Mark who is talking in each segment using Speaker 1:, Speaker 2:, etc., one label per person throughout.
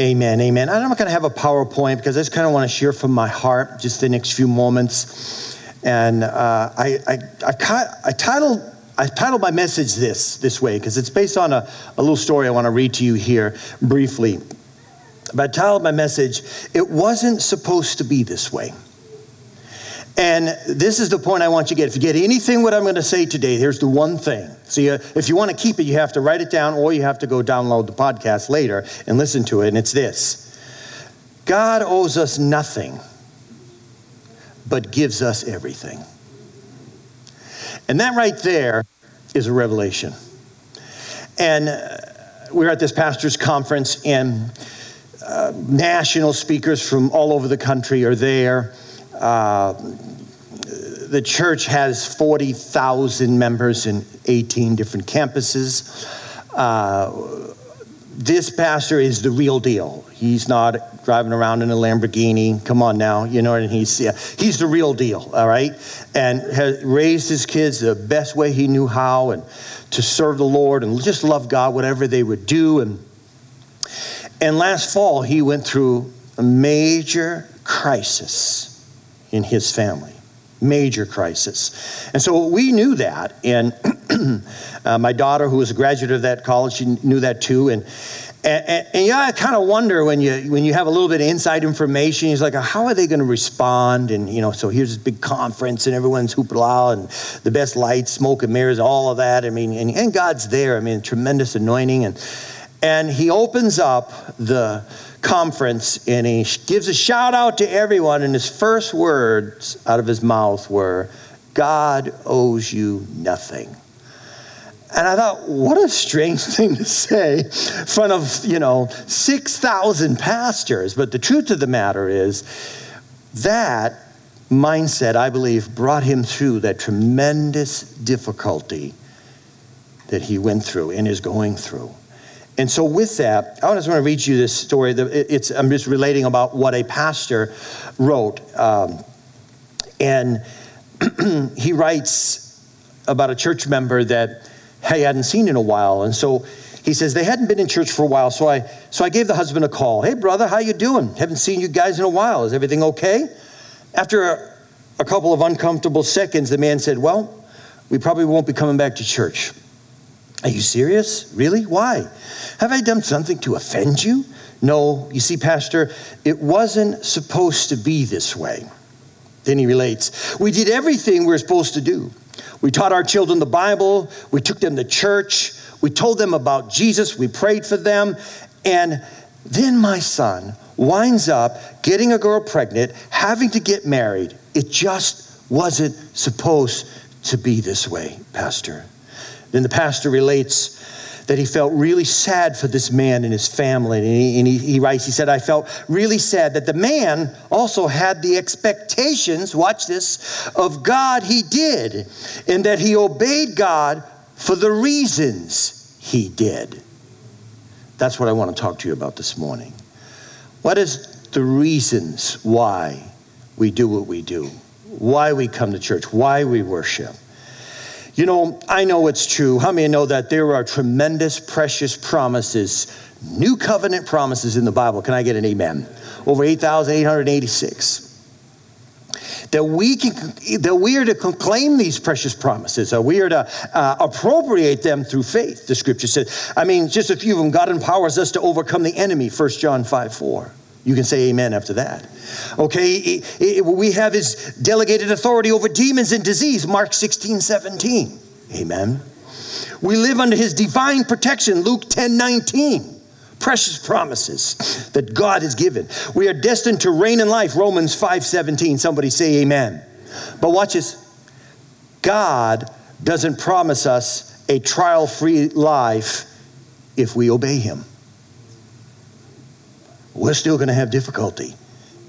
Speaker 1: Amen, amen. I'm not going to have a PowerPoint because I just kind of want to share from my heart just the next few moments. And uh, I, I, I, I, titled, I titled my message this, this way because it's based on a, a little story I want to read to you here briefly. But I titled my message, It Wasn't Supposed to Be This Way. And this is the point I want you to get. If you get anything what I'm going to say today, here's the one thing. See, uh, if you want to keep it, you have to write it down or you have to go download the podcast later and listen to it. And it's this God owes us nothing, but gives us everything. And that right there is a revelation. And uh, we were at this pastor's conference, and uh, national speakers from all over the country are there. Uh, the church has 40,000 members in 18 different campuses. Uh, this pastor is the real deal. He's not driving around in a Lamborghini. Come on now, you know, and he's yeah, he's the real deal, all right? And has raised his kids the best way he knew how and to serve the Lord and just love God whatever they would do and and last fall he went through a major crisis in his family major crisis. And so we knew that. And uh, my daughter, who was a graduate of that college, she knew that too. And, and, and, and yeah, I kind of wonder when you, when you have a little bit of inside information, he's like, how are they going to respond? And, you know, so here's this big conference and everyone's loud and the best lights, smoke and mirrors, all of that. I mean, and, and God's there. I mean, tremendous anointing. And, and he opens up the, conference and he gives a shout out to everyone, and his first words out of his mouth were, God owes you nothing. And I thought, what a strange thing to say in front of, you know, 6,000 pastors. But the truth of the matter is that mindset, I believe, brought him through that tremendous difficulty that he went through and is going through. And so, with that, I just want to read you this story. It's, I'm just relating about what a pastor wrote. Um, and he writes about a church member that he hadn't seen in a while. And so he says they hadn't been in church for a while. So I, so I gave the husband a call. Hey, brother, how you doing? Haven't seen you guys in a while. Is everything okay? After a, a couple of uncomfortable seconds, the man said, Well, we probably won't be coming back to church. Are you serious? Really? Why? Have I done something to offend you? No, you see, Pastor, it wasn't supposed to be this way. Then he relates We did everything we were supposed to do. We taught our children the Bible, we took them to church, we told them about Jesus, we prayed for them, and then my son winds up getting a girl pregnant, having to get married. It just wasn't supposed to be this way, Pastor. Then the pastor relates that he felt really sad for this man and his family. And, he, and he, he, writes, he said, I felt really sad that the man also had the expectations, watch this, of God he did, and that he obeyed God for the reasons he did. That's what I want to talk to you about this morning. What is the reasons why we do what we do? Why we come to church? Why we worship? You know, I know it's true. How many know that there are tremendous, precious promises, new covenant promises in the Bible? Can I get an amen? Over 8,886 that we can that we are to claim these precious promises that we are to uh, appropriate them through faith the scripture says i mean just a few of them god empowers us to overcome the enemy 1 john 5 4 you can say amen after that. Okay, we have his delegated authority over demons and disease, Mark 16, 17. Amen. We live under his divine protection, Luke 10, 19. Precious promises that God has given. We are destined to reign in life, Romans 5, 17. Somebody say amen. But watch this. God doesn't promise us a trial free life if we obey him we're still going to have difficulty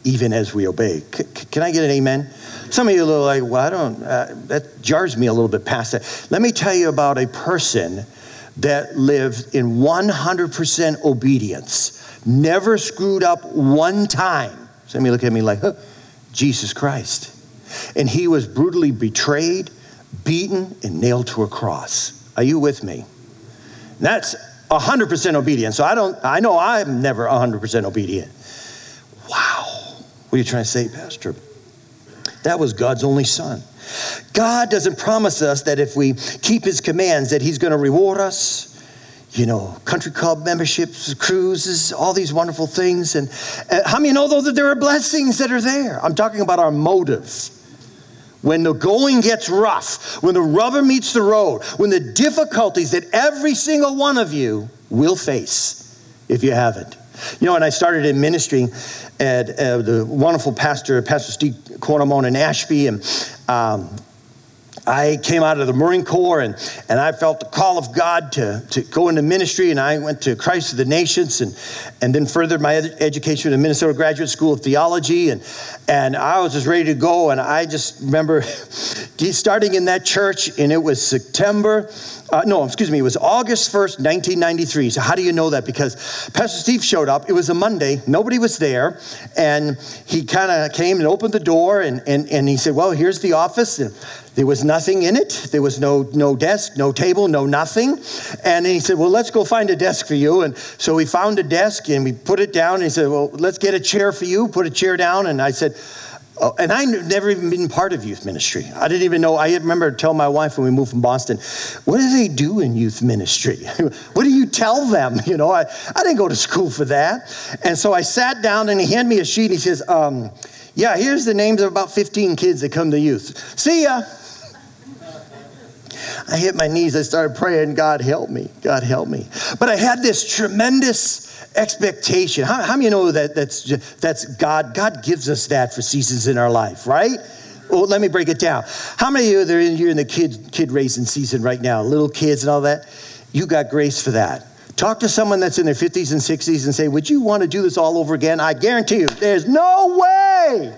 Speaker 1: even as we obey. C- can I get an amen? Some of you are like, well, I don't, uh, that jars me a little bit past that. Let me tell you about a person that lived in 100% obedience, never screwed up one time. Some of you look at me like, huh, Jesus Christ. And he was brutally betrayed, beaten, and nailed to a cross. Are you with me? That's 100% obedient. So I don't, I know I'm never 100% obedient. Wow. What are you trying to say, Pastor? That was God's only son. God doesn't promise us that if we keep his commands that he's going to reward us. You know, country club memberships, cruises, all these wonderful things. And, and how many know though that there are blessings that are there? I'm talking about our motive. When the going gets rough, when the rubber meets the road, when the difficulties that every single one of you will face if you haven't. You know, when I started in ministry at uh, the wonderful pastor, Pastor Steve Cornamone in Ashby, and um, I came out of the Marine Corps and, and I felt the call of God to, to go into ministry. And I went to Christ of the Nations and, and then furthered my ed- education at the Minnesota Graduate School of Theology. And, and I was just ready to go. And I just remember starting in that church, and it was September uh, no, excuse me, it was August 1st, 1993. So, how do you know that? Because Pastor Steve showed up. It was a Monday, nobody was there. And he kind of came and opened the door, and, and, and he said, Well, here's the office. And there was nothing in it. There was no, no desk, no table, no nothing. And he said, Well, let's go find a desk for you. And so we found a desk and we put it down. And he said, Well, let's get a chair for you. Put a chair down. And I said, Oh, and I never even been part of youth ministry. I didn't even know. I remember telling my wife when we moved from Boston, "What do they do in youth ministry? what do you tell them?" You know, I, I didn't go to school for that. And so I sat down and he handed me a sheet. And he says, um, "Yeah, here's the names of about 15 kids that come to youth. See ya." I hit my knees. I started praying, God help me. God help me. But I had this tremendous expectation. How, how many you know that that's, that's God? God gives us that for seasons in our life, right? Well, let me break it down. How many of you are in, you're in the kid, kid raising season right now, little kids and all that? You got grace for that. Talk to someone that's in their 50s and 60s and say, Would you want to do this all over again? I guarantee you, there's no way.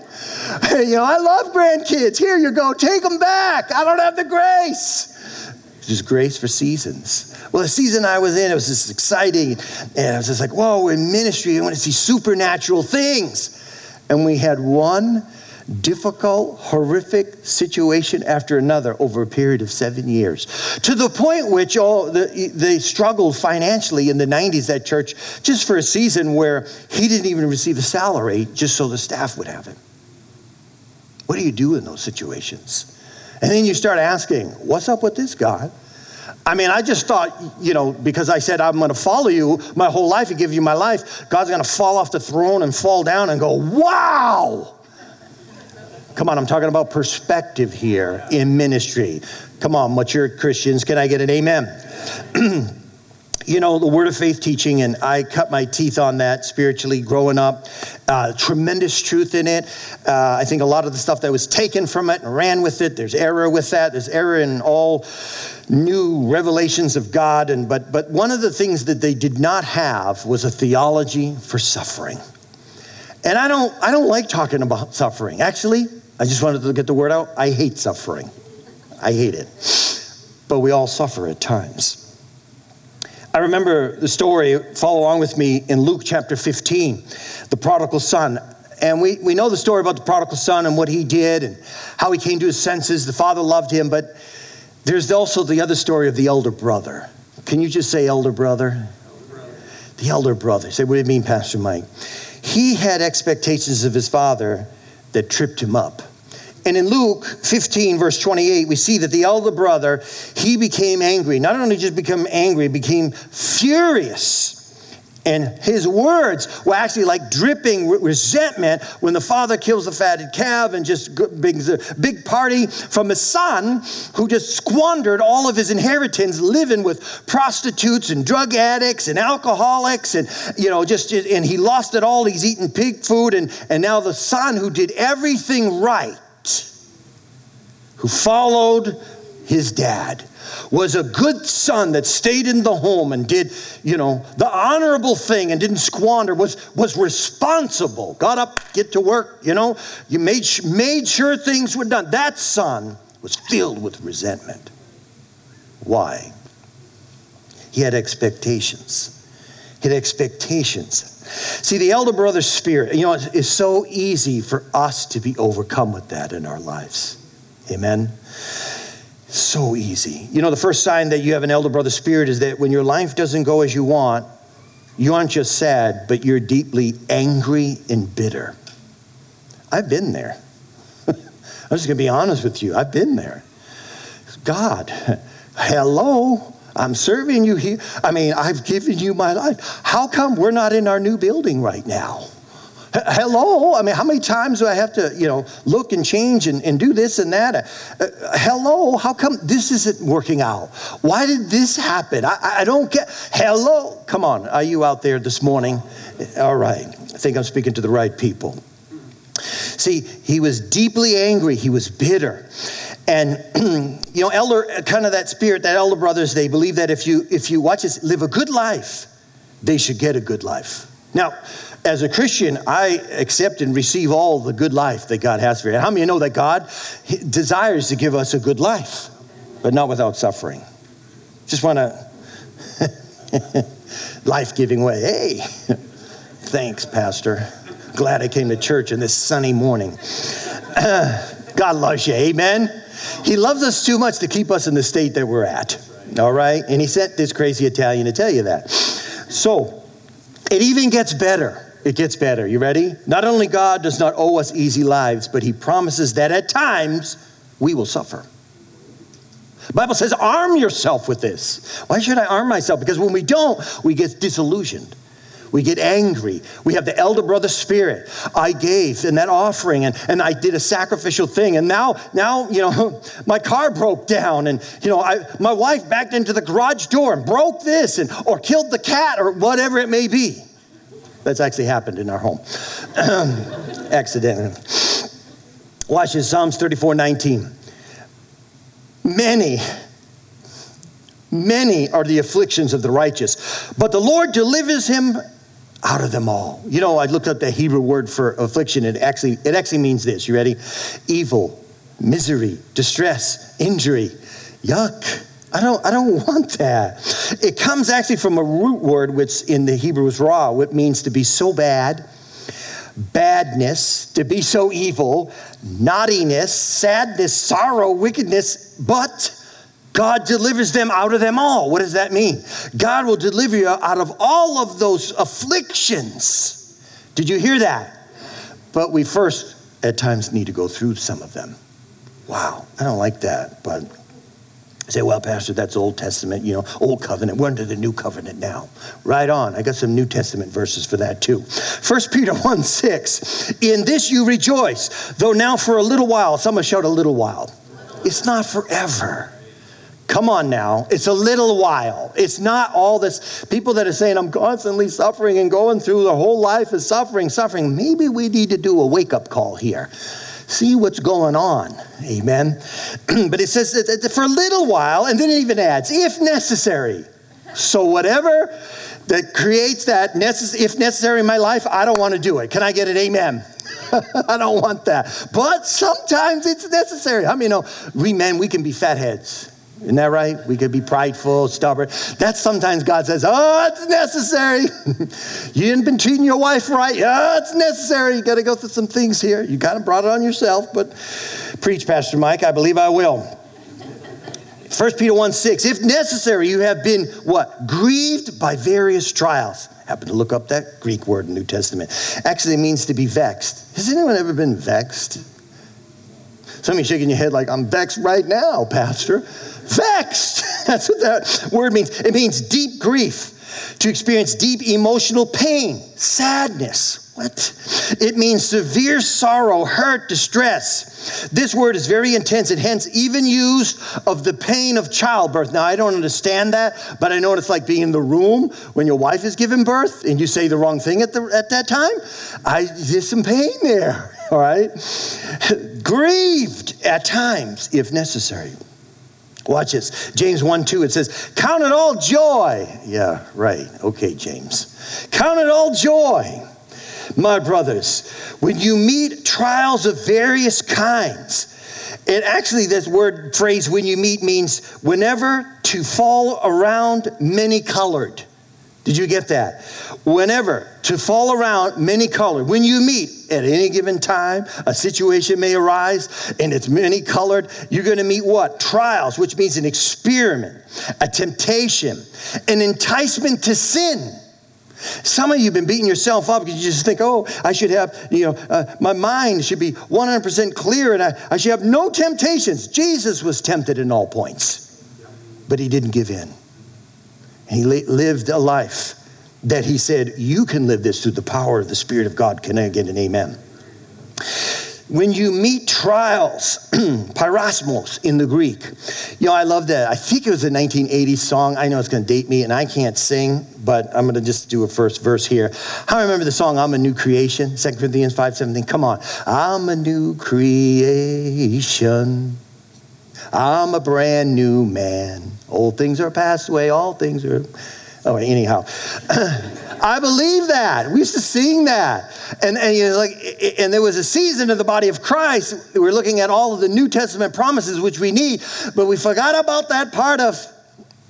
Speaker 1: you know, I love grandkids. Here you go, take them back. I don't have the grace. There's grace for seasons. Well, the season I was in, it was just exciting. And I was just like, whoa, we're in ministry. I want to see supernatural things. And we had one difficult, horrific situation after another over a period of seven years. To the point which all the, they struggled financially in the 90s, that church, just for a season where he didn't even receive a salary just so the staff would have it. What do you do in those situations? And then you start asking, what's up with this God? I mean, I just thought, you know, because I said I'm going to follow you my whole life and give you my life, God's going to fall off the throne and fall down and go, wow. Come on, I'm talking about perspective here in ministry. Come on, mature Christians, can I get an amen? you know, the word of faith teaching, and I cut my teeth on that spiritually growing up. Uh, tremendous truth in it. Uh, I think a lot of the stuff that was taken from it and ran with it, there's error with that. There's error in all new revelations of God. And, but, but one of the things that they did not have was a theology for suffering. And I don't, I don't like talking about suffering. Actually, I just wanted to get the word out. I hate suffering. I hate it. But we all suffer at times. I remember the story, follow along with me in Luke chapter 15, the prodigal son. And we, we know the story about the prodigal son and what he did and how he came to his senses. The father loved him, but there's also the other story of the elder brother. Can you just say elder brother? Elder brother. The elder brother. Say, what do you mean, Pastor Mike? He had expectations of his father that tripped him up. And in Luke 15, verse 28, we see that the elder brother, he became angry. Not only just become angry, became furious. And his words were actually like dripping with resentment when the father kills the fatted calf and just brings a big party from his son who just squandered all of his inheritance living with prostitutes and drug addicts and alcoholics and, you know, just, and he lost it all. He's eating pig food. And, and now the son who did everything right who followed his dad, was a good son that stayed in the home and did, you know, the honorable thing and didn't squander, was, was responsible, got up, get to work, you know, you made, made sure things were done. That son was filled with resentment. Why? He had expectations. He had expectations. See, the elder brother spirit, you know, it's so easy for us to be overcome with that in our lives. Amen. So easy. You know, the first sign that you have an elder brother spirit is that when your life doesn't go as you want, you aren't just sad, but you're deeply angry and bitter. I've been there. I'm just going to be honest with you. I've been there. God, hello, I'm serving you here. I mean, I've given you my life. How come we're not in our new building right now? Hello? I mean how many times do i have to you know look and change and, and do this and that? Uh, hello? How come this isn't working out? Why did this happen? I, I don't get hello? Come on are you out there this morning? All right. I think i'm speaking to the right people. See he was deeply angry. He was bitter. And you know elder kind of that spirit that elder brothers they believe that if you if you watch this live a good life they should get a good life. Now as a Christian, I accept and receive all the good life that God has for you. How many know that God desires to give us a good life, but not without suffering? Just want to life giving way. Hey, thanks, Pastor. Glad I came to church in this sunny morning. God loves you. Amen. He loves us too much to keep us in the state that we're at. All right? And he sent this crazy Italian to tell you that. So, it even gets better. It gets better. You ready? Not only God does not owe us easy lives, but he promises that at times we will suffer. Bible says, arm yourself with this. Why should I arm myself? Because when we don't, we get disillusioned. We get angry. We have the elder brother spirit. I gave in that offering and, and I did a sacrificial thing. And now, now, you know, my car broke down and, you know, I, my wife backed into the garage door and broke this and, or killed the cat or whatever it may be. That's actually happened in our home. Accidentally. Watch this Psalms 34 19. Many, many are the afflictions of the righteous, but the Lord delivers him out of them all. You know, I looked up the Hebrew word for affliction. It actually, it actually means this. You ready? Evil, misery, distress, injury, yuck I don't, I don't want that. It comes actually from a root word, which in the Hebrew is ra, which means to be so bad, badness, to be so evil, naughtiness, sadness, sorrow, wickedness, but God delivers them out of them all. What does that mean? God will deliver you out of all of those afflictions. Did you hear that? But we first, at times, need to go through some of them. Wow, I don't like that, but say, well, Pastor, that's Old Testament, you know, Old Covenant. We're under the New Covenant now. Right on. I got some New Testament verses for that too. 1 Peter 1 6. In this you rejoice, though now for a little while, someone shout a little while. It's not forever. Come on now. It's a little while. It's not all this. People that are saying, I'm constantly suffering and going through the whole life is suffering, suffering. Maybe we need to do a wake up call here see what's going on. Amen. but it says that for a little while, and then it even adds, if necessary. So whatever that creates that, necess- if necessary in my life, I don't want to do it. Can I get it? Amen. I don't want that. But sometimes it's necessary. I mean, you know, we men, we can be fatheads. Isn't that right? We could be prideful, stubborn. That's sometimes God says, Oh, it's necessary. you didn't been treating your wife right. Oh, it's necessary. You got to go through some things here. You kind of brought it on yourself, but preach, Pastor Mike. I believe I will. 1 Peter 1 6, if necessary, you have been what? Grieved by various trials. Happen to look up that Greek word in New Testament. Actually, it means to be vexed. Has anyone ever been vexed? Some of you shaking your head like, I'm vexed right now, Pastor. Vexed. That's what that word means. It means deep grief, to experience deep emotional pain, sadness. What? It means severe sorrow, hurt, distress. This word is very intense and hence even used of the pain of childbirth. Now, I don't understand that, but I know what it's like being in the room when your wife is giving birth and you say the wrong thing at, the, at that time. I, there's some pain there, all right? Grieved at times, if necessary. Watch this. James 1 2, it says, Count it all joy. Yeah, right. Okay, James. Count it all joy, my brothers, when you meet trials of various kinds. And actually, this word phrase, when you meet, means whenever to fall around many colored. Did you get that? Whenever, to fall around many colored. When you meet at any given time, a situation may arise and it's many colored. You're going to meet what? Trials, which means an experiment, a temptation, an enticement to sin. Some of you have been beating yourself up because you just think, oh, I should have, you know, uh, my mind should be 100% clear and I, I should have no temptations. Jesus was tempted in all points, but he didn't give in. He lived a life that he said, You can live this through the power of the Spirit of God. Can I get an amen? When you meet trials, peirasmos in the Greek, you know, I love that. I think it was a 1980s song. I know it's going to date me and I can't sing, but I'm going to just do a first verse here. I remember the song, I'm a New Creation, 2 Corinthians 5 17. Come on. I'm a new creation. I'm a brand new man. Old things are passed away, all things are. Oh, anyhow. I believe that. We used to sing that. And, and, you know, like, and there was a season of the body of Christ. We were looking at all of the New Testament promises which we need, but we forgot about that part of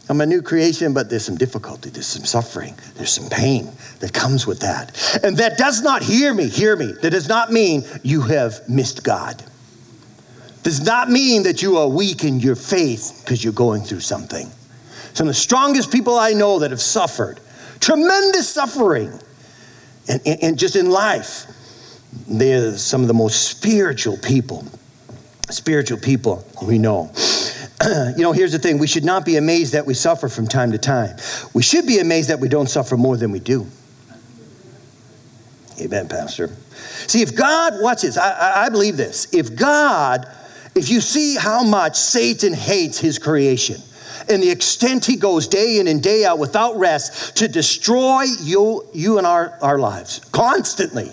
Speaker 1: I'm a new creation, but there's some difficulty, there's some suffering, there's some pain that comes with that. And that does not hear me, hear me. That does not mean you have missed God does not mean that you are weak in your faith because you're going through something. Some of the strongest people I know that have suffered tremendous suffering and, and, and just in life, they're some of the most spiritual people. Spiritual people we know. you know, here's the thing we should not be amazed that we suffer from time to time. We should be amazed that we don't suffer more than we do. Amen, Pastor. See, if God, watch this, I, I believe this. If God if you see how much Satan hates his creation and the extent he goes day in and day out without rest to destroy you, you and our, our lives constantly.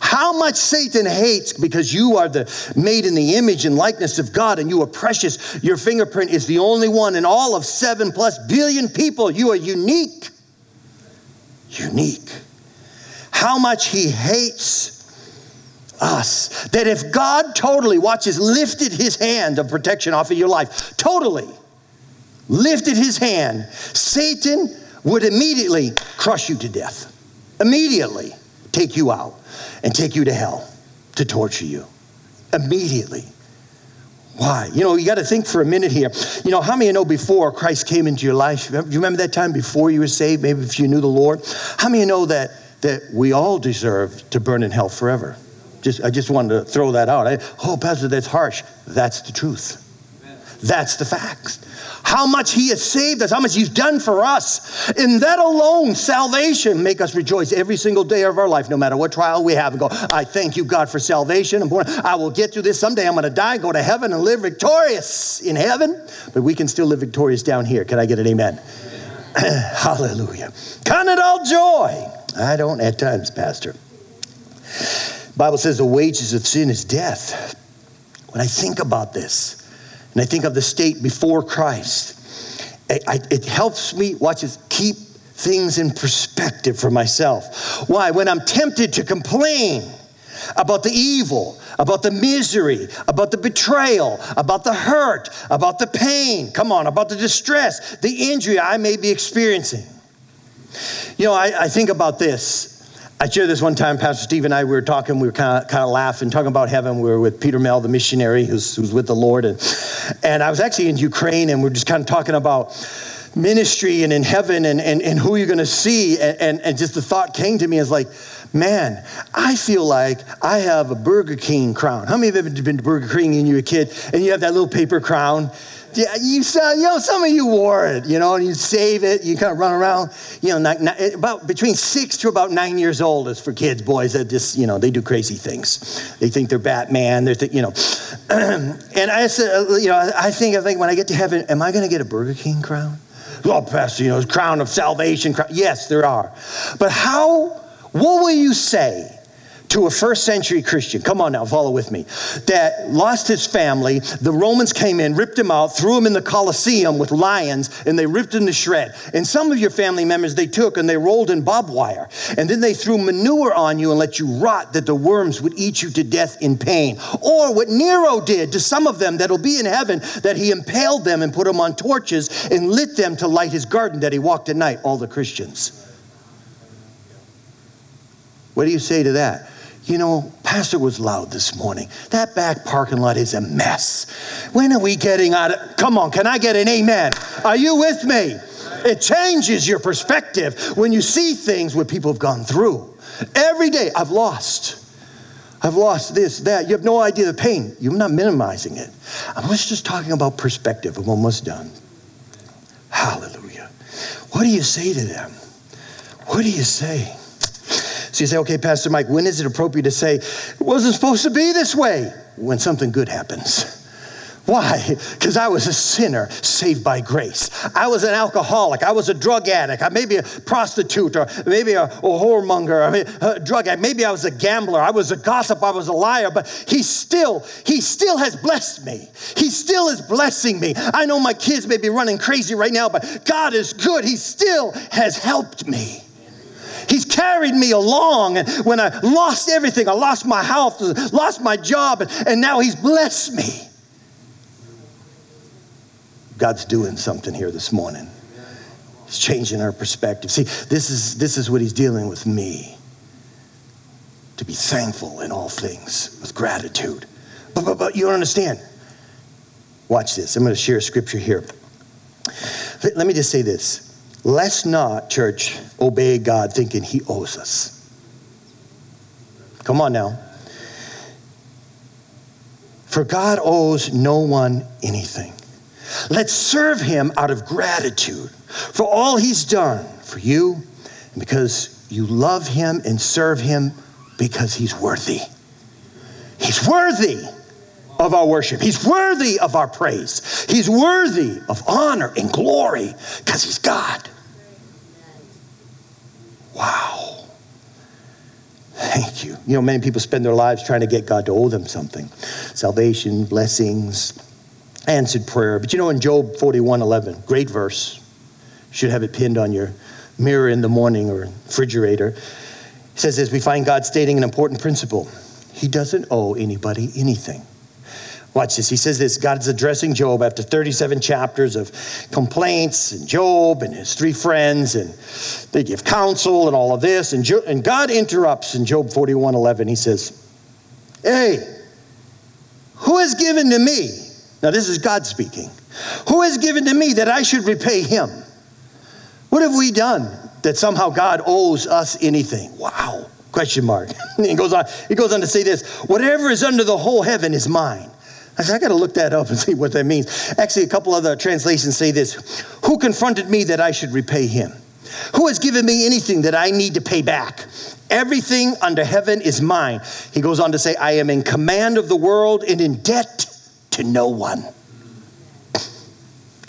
Speaker 1: How much Satan hates because you are the made in the image and likeness of God and you are precious. Your fingerprint is the only one in all of seven plus billion people. You are unique. Unique. How much he hates us. That if God totally, watches, lifted his hand of protection off of your life, totally lifted his hand, Satan would immediately crush you to death. Immediately take you out and take you to hell to torture you. Immediately. Why? You know, you got to think for a minute here. You know, how many you know before Christ came into your life? You remember that time before you were saved? Maybe if you knew the Lord. How many you know that that we all deserve to burn in hell forever? Just, I just wanted to throw that out. I, oh, Pastor, that's harsh. That's the truth. That's the facts. How much He has saved us, how much He's done for us. In that alone, salvation make us rejoice every single day of our life, no matter what trial we have, and go, I thank you, God, for salvation. I'm born, I will get through this someday. I'm going to die, go to heaven, and live victorious in heaven. But we can still live victorious down here. Can I get an amen? Hallelujah. Count it all joy. I don't at times, Pastor. Bible says the wages of sin is death. When I think about this, and I think of the state before Christ, it, I, it helps me, watch this, keep things in perspective for myself. Why? When I'm tempted to complain about the evil, about the misery, about the betrayal, about the hurt, about the pain, come on, about the distress, the injury I may be experiencing. You know, I, I think about this. I shared this one time, Pastor Steve and I, we were talking, we were kind of, kind of laughing, talking about heaven. We were with Peter Mel, the missionary who's, who's with the Lord. And, and I was actually in Ukraine, and we are just kind of talking about ministry and in heaven and, and, and who you're going to see. And, and, and just the thought came to me as like, man, I feel like I have a Burger King crown. How many of you have been to Burger King when you were a kid and you have that little paper crown? Yeah, you saw, you know, some of you wore it, you know, and you save it, you kind of run around, you know, not, not, about between six to about nine years old is for kids, boys that just, you know, they do crazy things. They think they're Batman, they're, th- you know. and I said, uh, you know, I think, I think when I get to heaven, am I going to get a Burger King crown? Well, Pastor, you know, crown of salvation. Crown. Yes, there are. But how, what will you say to a first century Christian, come on now, follow with me, that lost his family. The Romans came in, ripped him out, threw him in the Colosseum with lions, and they ripped him to shred. And some of your family members they took and they rolled in barbed wire. And then they threw manure on you and let you rot that the worms would eat you to death in pain. Or what Nero did to some of them that'll be in heaven, that he impaled them and put them on torches and lit them to light his garden that he walked at night, all the Christians. What do you say to that? You know, Pastor was loud this morning. That back parking lot is a mess. When are we getting out of? Come on, can I get an amen? Are you with me? It changes your perspective when you see things what people have gone through. Every day, I've lost. I've lost this, that. You have no idea the pain. You're not minimizing it. I was just talking about perspective. I'm almost done. Hallelujah. What do you say to them? What do you say? So you say, okay, Pastor Mike, when is it appropriate to say, it wasn't supposed to be this way? When something good happens. Why? Because I was a sinner saved by grace. I was an alcoholic. I was a drug addict. I maybe a prostitute or maybe a, a whoremonger, mean, a drug addict. Maybe I was a gambler. I was a gossip. I was a liar. But he still, he still has blessed me. He still is blessing me. I know my kids may be running crazy right now, but God is good. He still has helped me. He's carried me along. And when I lost everything, I lost my health, lost my job, and now He's blessed me. God's doing something here this morning. He's changing our perspective. See, this is, this is what He's dealing with me to be thankful in all things with gratitude. But, but, but you don't understand. Watch this. I'm going to share a scripture here. Let me just say this Let's not, church, obey God thinking he owes us. Come on now. For God owes no one anything. Let's serve him out of gratitude for all he's done for you and because you love him and serve him because he's worthy. He's worthy of our worship. He's worthy of our praise. He's worthy of honor and glory because he's God. Wow. Thank you. You know, many people spend their lives trying to get God to owe them something salvation, blessings, answered prayer. But you know, in Job 41 11, great verse, should have it pinned on your mirror in the morning or refrigerator. It says as we find God stating an important principle He doesn't owe anybody anything. Watch this. He says this God's addressing Job after 37 chapters of complaints and Job and his three friends, and they give counsel and all of this. And, jo- and God interrupts in Job 41 11. He says, Hey, who has given to me? Now, this is God speaking. Who has given to me that I should repay him? What have we done that somehow God owes us anything? Wow. Question mark. he goes on, he goes on to say this whatever is under the whole heaven is mine. I said, I got to look that up and see what that means. Actually, a couple other translations say this Who confronted me that I should repay him? Who has given me anything that I need to pay back? Everything under heaven is mine. He goes on to say, I am in command of the world and in debt to no one.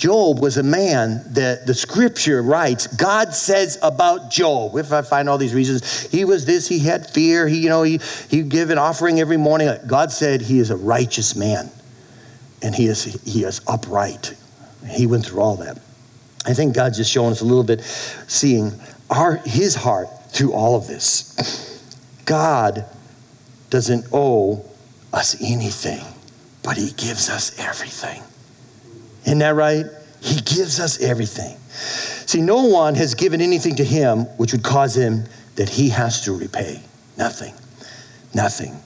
Speaker 1: Job was a man that the scripture writes, God says about Job. If I find all these reasons, he was this, he had fear, he, you know, he, he give an offering every morning. God said he is a righteous man and he is, he is upright. He went through all that. I think God's just showing us a little bit, seeing our, his heart through all of this. God doesn't owe us anything, but he gives us everything. Isn't that right? He gives us everything. See, no one has given anything to him which would cause him that he has to repay. Nothing. Nothing.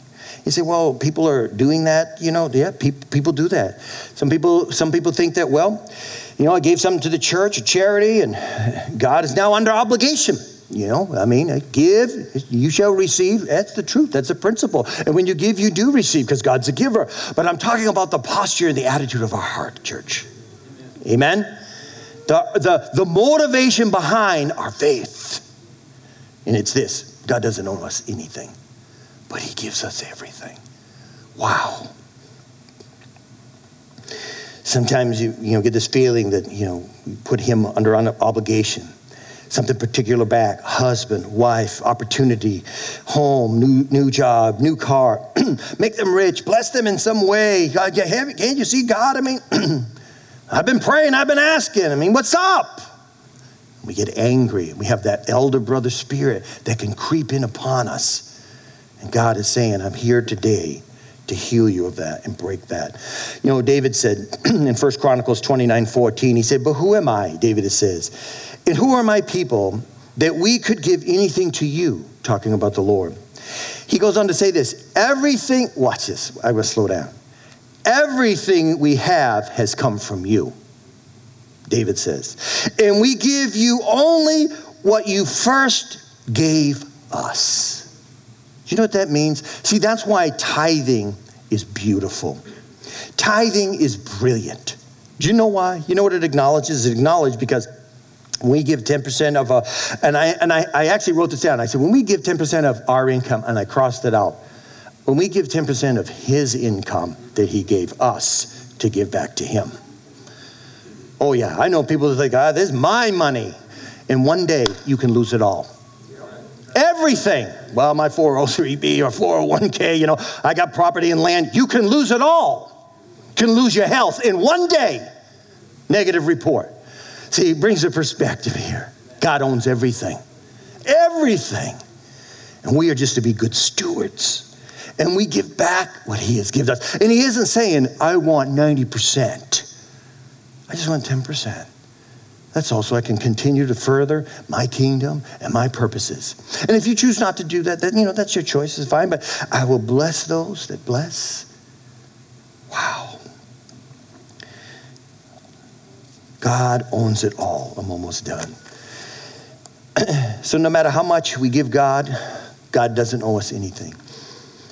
Speaker 1: You say, well, people are doing that. You know, yeah, people, people do that. Some people, some people think that, well, you know, I gave something to the church, a charity, and God is now under obligation. You know, I mean, uh, give, you shall receive. That's the truth. That's a principle. And when you give, you do receive because God's a giver. But I'm talking about the posture and the attitude of our heart, church. Amen? The, the, the motivation behind our faith. And it's this God doesn't owe us anything, but He gives us everything. Wow. Sometimes you, you know, get this feeling that, you know, you put Him under obligation. Something particular back husband, wife, opportunity, home, new, new job, new car. Make them rich, bless them in some way. Uh, God, can't you see God? I mean, I've been praying, I've been asking. I mean, what's up? We get angry. We have that elder brother spirit that can creep in upon us. And God is saying, I'm here today to heal you of that and break that. You know, David said in 1 Chronicles 29 14, he said, But who am I? David says, and who are my people that we could give anything to you? Talking about the Lord. He goes on to say this everything, watch this, I will slow down. Everything we have has come from you, David says. And we give you only what you first gave us. Do you know what that means? See, that's why tithing is beautiful. Tithing is brilliant. Do you know why? You know what it acknowledges? It acknowledges because we give 10% of a, and I, and I, I actually wrote this down. I said, when we give 10% of our income, and I crossed it out, when we give 10% of his income that he gave us to give back to him. Oh, yeah, I know people that think, ah, this is my money. And one day you can lose it all. Everything. Well, my 403B or 401k, you know, I got property and land. You can lose it all. Can lose your health in one day. Negative report. See, it brings a perspective here. God owns everything. Everything. And we are just to be good stewards. And we give back what He has given us. And He isn't saying, I want 90%. I just want 10%. That's all so I can continue to further my kingdom and my purposes. And if you choose not to do that, then you know that's your choice. It's fine. But I will bless those that bless. Wow. God owns it all. I'm almost done. so no matter how much we give God, God doesn't owe us anything.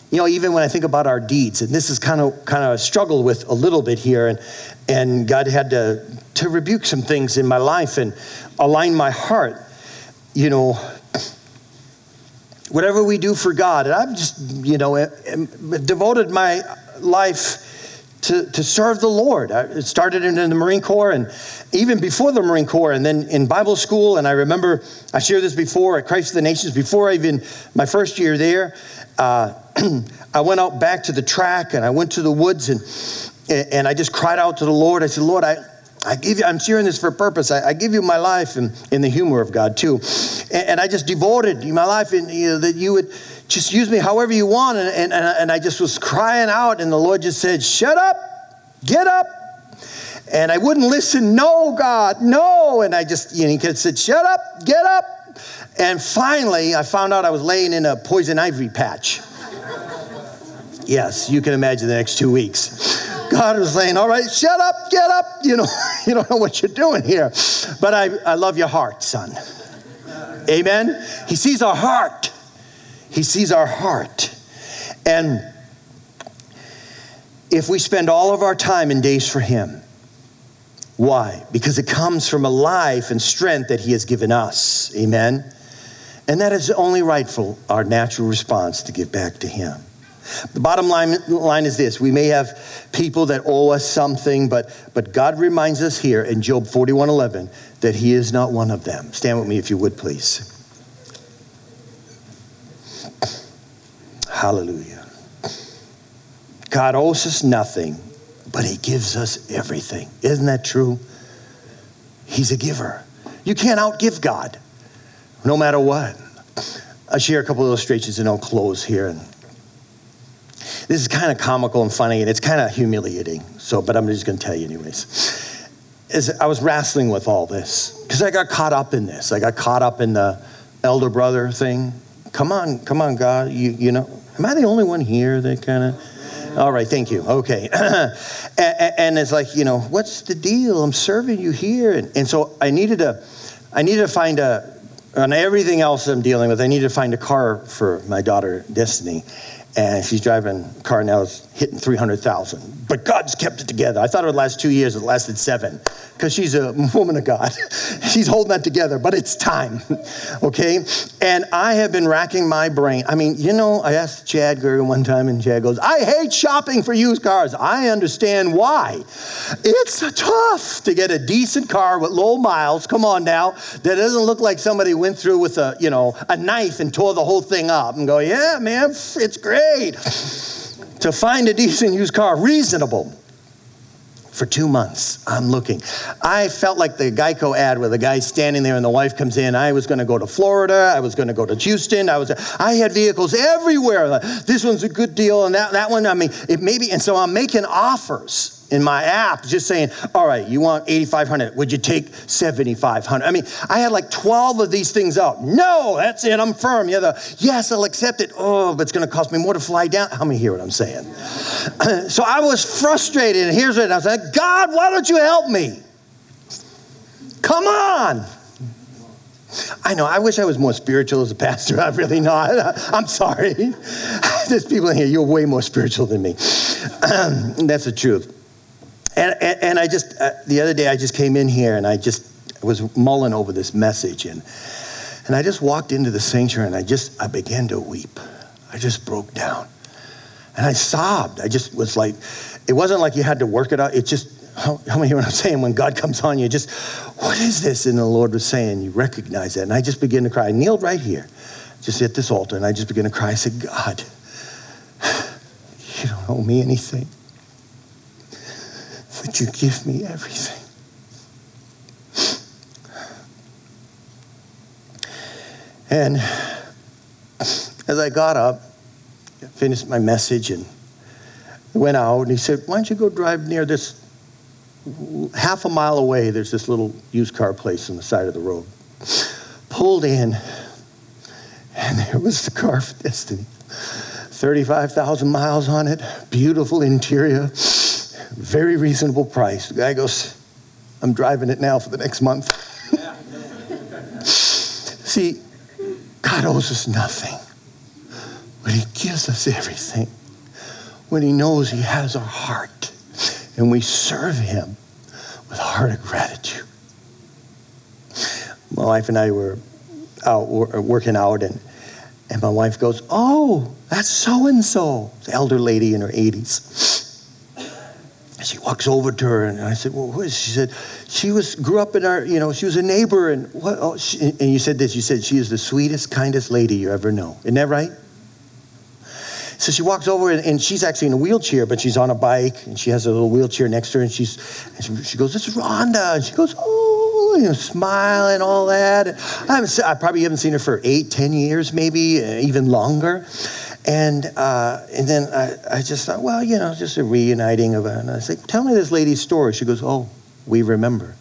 Speaker 1: You know, even when I think about our deeds, and this is kind of kind of a struggle with a little bit here, and and God had to to rebuke some things in my life and align my heart. You know, whatever we do for God, and I've just, you know, eh, eh, devoted my life to, to serve the Lord. I started in the Marine Corps and even before the Marine Corps, and then in Bible school. And I remember I shared this before at Christ of the Nations, before I even, my first year there, uh, I went out back to the track and I went to the woods and, and I just cried out to the Lord. I said, Lord, I, I give you, I'm sharing this for a purpose. I, I give you my life and in the humor of God too. And, and I just devoted my life in you know, that you would just use me however you want. And, and, and I just was crying out, and the Lord just said, Shut up, get up. And I wouldn't listen, no, God, no. And I just, you know, he said, Shut up, get up. And finally, I found out I was laying in a poison ivy patch. yes, you can imagine the next two weeks. God was saying, all right, shut up, get up. You know, you don't know what you're doing here. But I, I love your heart, son. Amen. He sees our heart. He sees our heart. And if we spend all of our time and days for Him, why? Because it comes from a life and strength that He has given us. Amen. And that is only rightful, our natural response to give back to Him. The bottom line, line is this we may have people that owe us something, but, but God reminds us here in Job 41 11 that He is not one of them. Stand with me if you would, please. Hallelujah. God owes us nothing, but He gives us everything. Isn't that true? He's a giver. You can't outgive God, no matter what. I'll share a couple illustrations and I'll close here. And this is kind of comical and funny, and it's kind of humiliating. So, but I'm just going to tell you anyways. As I was wrestling with all this, because I got caught up in this. I got caught up in the elder brother thing. Come on, come on, God. You, you know, am I the only one here that kind of? All right, thank you. Okay. and, and, it's like, you know, what's the deal? I'm serving you here. And, and so I needed to, I needed to find a, on everything else I'm dealing with, I needed to find a car for my daughter, Destiny. And she's driving a car now that's hitting 300,000. But God's kept it together. I thought it would last two years, it lasted seven because she's a woman of God. she's holding that together, but it's time, okay? And I have been racking my brain. I mean, you know, I asked Chad Gergen one time, and Chad goes, I hate shopping for used cars. I understand why. It's tough to get a decent car with low miles, come on now, that doesn't look like somebody went through with a, you know, a knife and tore the whole thing up and go, yeah, man, it's great. To find a decent used car, reasonable for two months. I'm looking. I felt like the Geico ad where the guy's standing there and the wife comes in. I was going to go to Florida. I was going to go to Houston. I was. I had vehicles everywhere. This one's a good deal, and that that one. I mean, it maybe. And so I'm making offers in my app just saying, all right, you want 8,500. Would you take 7,500? I mean, I had like 12 of these things out. No, that's it. I'm firm. Yeah, the, yes, I'll accept it. Oh, but it's going to cost me more to fly down. How many hear what I'm saying? so I was frustrated. And here's what I was like, God, why don't you help me? Come on. I know. I wish I was more spiritual as a pastor. I'm really not. I'm sorry. There's people in here. You're way more spiritual than me. that's the truth. And, and, and I just, uh, the other day, I just came in here and I just was mulling over this message. And, and I just walked into the sanctuary and I just, I began to weep. I just broke down. And I sobbed. I just was like, it wasn't like you had to work it out. It just, how, many hear what I'm saying? When God comes on you, just, what is this? And the Lord was saying, you recognize that. And I just began to cry. I kneeled right here, just at this altar, and I just began to cry. I said, God, you don't owe me anything. Would you give me everything? And as I got up, finished my message and went out, and he said, Why don't you go drive near this half a mile away? There's this little used car place on the side of the road. Pulled in, and there was the car for Destiny. 35,000 miles on it, beautiful interior very reasonable price. The guy goes, I'm driving it now for the next month. See, God owes us nothing, but He gives us everything when He knows He has our heart and we serve Him with a heart of gratitude. My wife and I were out uh, working out, and, and my wife goes, Oh, that's so and so, The elder lady in her 80s she walks over to her, and I said, "Well, who is?" She said, "She was grew up in our, you know, she was a neighbor, and what?" Oh, she, and you said this. You said she is the sweetest, kindest lady you ever know. Isn't that right? So she walks over, and, and she's actually in a wheelchair, but she's on a bike, and she has a little wheelchair next to her, and she's, and she, she goes, "This is Rhonda," and she goes, "Oh," you know, smiling, all that. I, I probably haven't seen her for eight, ten years, maybe uh, even longer. And, uh, and then I, I, just thought, well, you know, just a reuniting of it. And I said, tell me this lady's story. She goes, oh, we remember.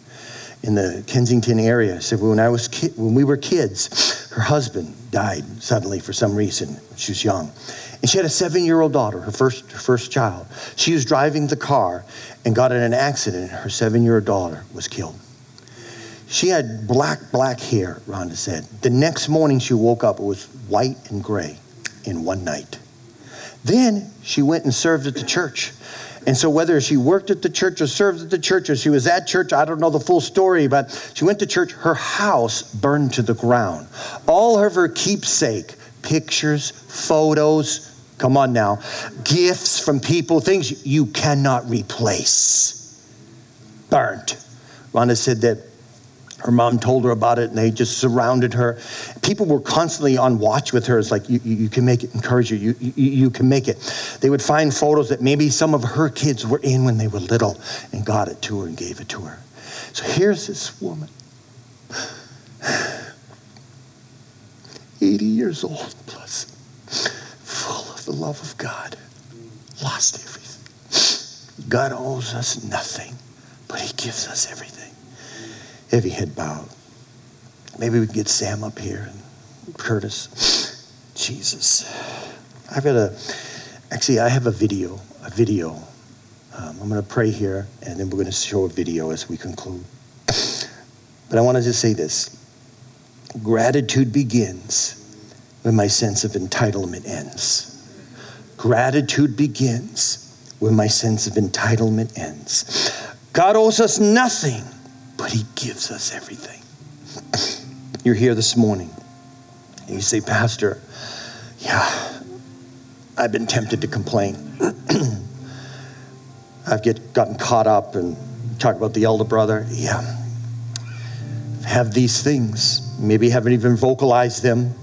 Speaker 1: In the Kensington area. I said, when, I was ki- when we were kids, her husband died suddenly for some reason. She was young. And she had a seven year old daughter, her first, her first child. She was driving the car and got in an accident. Her seven year old daughter was killed. She had black, black hair, Rhonda said. The next morning she woke up, it was white and gray in one night. Then she went and served at the church. And so, whether she worked at the church or served at the church or she was at church, I don't know the full story, but she went to church. Her house burned to the ground. All of her keepsake, pictures, photos, come on now, gifts from people, things you cannot replace, burnt. Rhonda said that her mom told her about it and they just surrounded her. People were constantly on watch with her. It's like, you, you, you can make it, encourage you. You, you, you can make it. They would find photos that maybe some of her kids were in when they were little and got it to her and gave it to her. So here's this woman, 80 years old plus, full of the love of God, lost everything. God owes us nothing, but He gives us everything heavy head bowed. Maybe we can get Sam up here and Curtis. Jesus. I've got a, actually, I have a video, a video. Um, I'm going to pray here and then we're going to show a video as we conclude. But I want to just say this gratitude begins when my sense of entitlement ends. Gratitude begins when my sense of entitlement ends. God owes us nothing, but He gives us everything. You're here this morning, and you say, Pastor, yeah, I've been tempted to complain. I've get, gotten caught up and talk about the elder brother. Yeah. Have these things. Maybe haven't even vocalized them,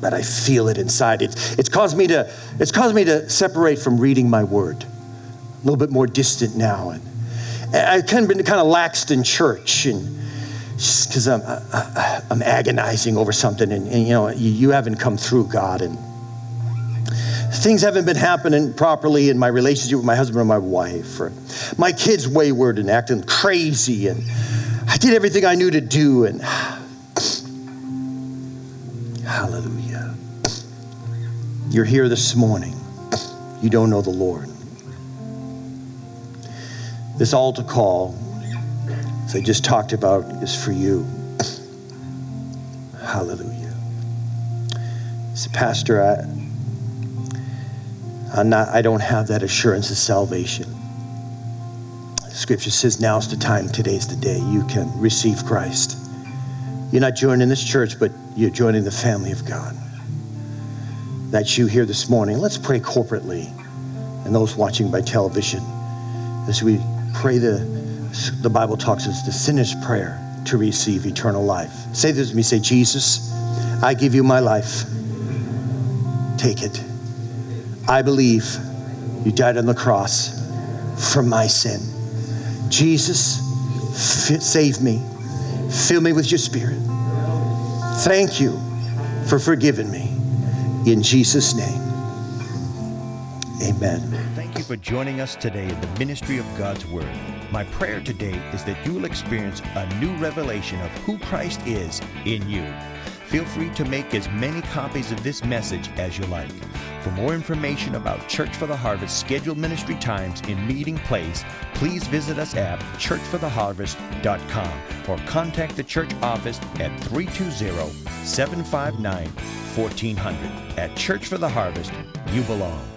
Speaker 1: but I feel it inside. It's, it's, caused me to, it's caused me to separate from reading my word. A little bit more distant now. And, I've kind of been kind of laxed in church and just because I'm, I, I'm agonizing over something and, and you know, you, you haven't come through, God. And things haven't been happening properly in my relationship with my husband and my wife. Or my kids wayward and acting crazy. And I did everything I knew to do. And hallelujah. You're here this morning. You don't know the Lord. This altar call, as I just talked about, is for you. Hallelujah. So, Pastor, I, I'm not, I don't have that assurance of salvation. Scripture says now's the time, today's the day you can receive Christ. You're not joining this church, but you're joining the family of God. That's you here this morning. Let's pray corporately and those watching by television as we pray the, the Bible talks as the sinner's prayer to receive eternal life. Say this with me say, Jesus, I give you my life. Take it. I believe you died on the cross for my sin. Jesus, save me. Fill me with your spirit. Thank you for forgiving me. In Jesus' name, amen.
Speaker 2: For joining us today in the ministry of God's Word. My prayer today is that you will experience a new revelation of who Christ is in you. Feel free to make as many copies of this message as you like. For more information about Church for the Harvest scheduled ministry times and meeting place, please visit us at churchfortheharvest.com or contact the church office at 320 759 1400. At Church for the Harvest, you belong.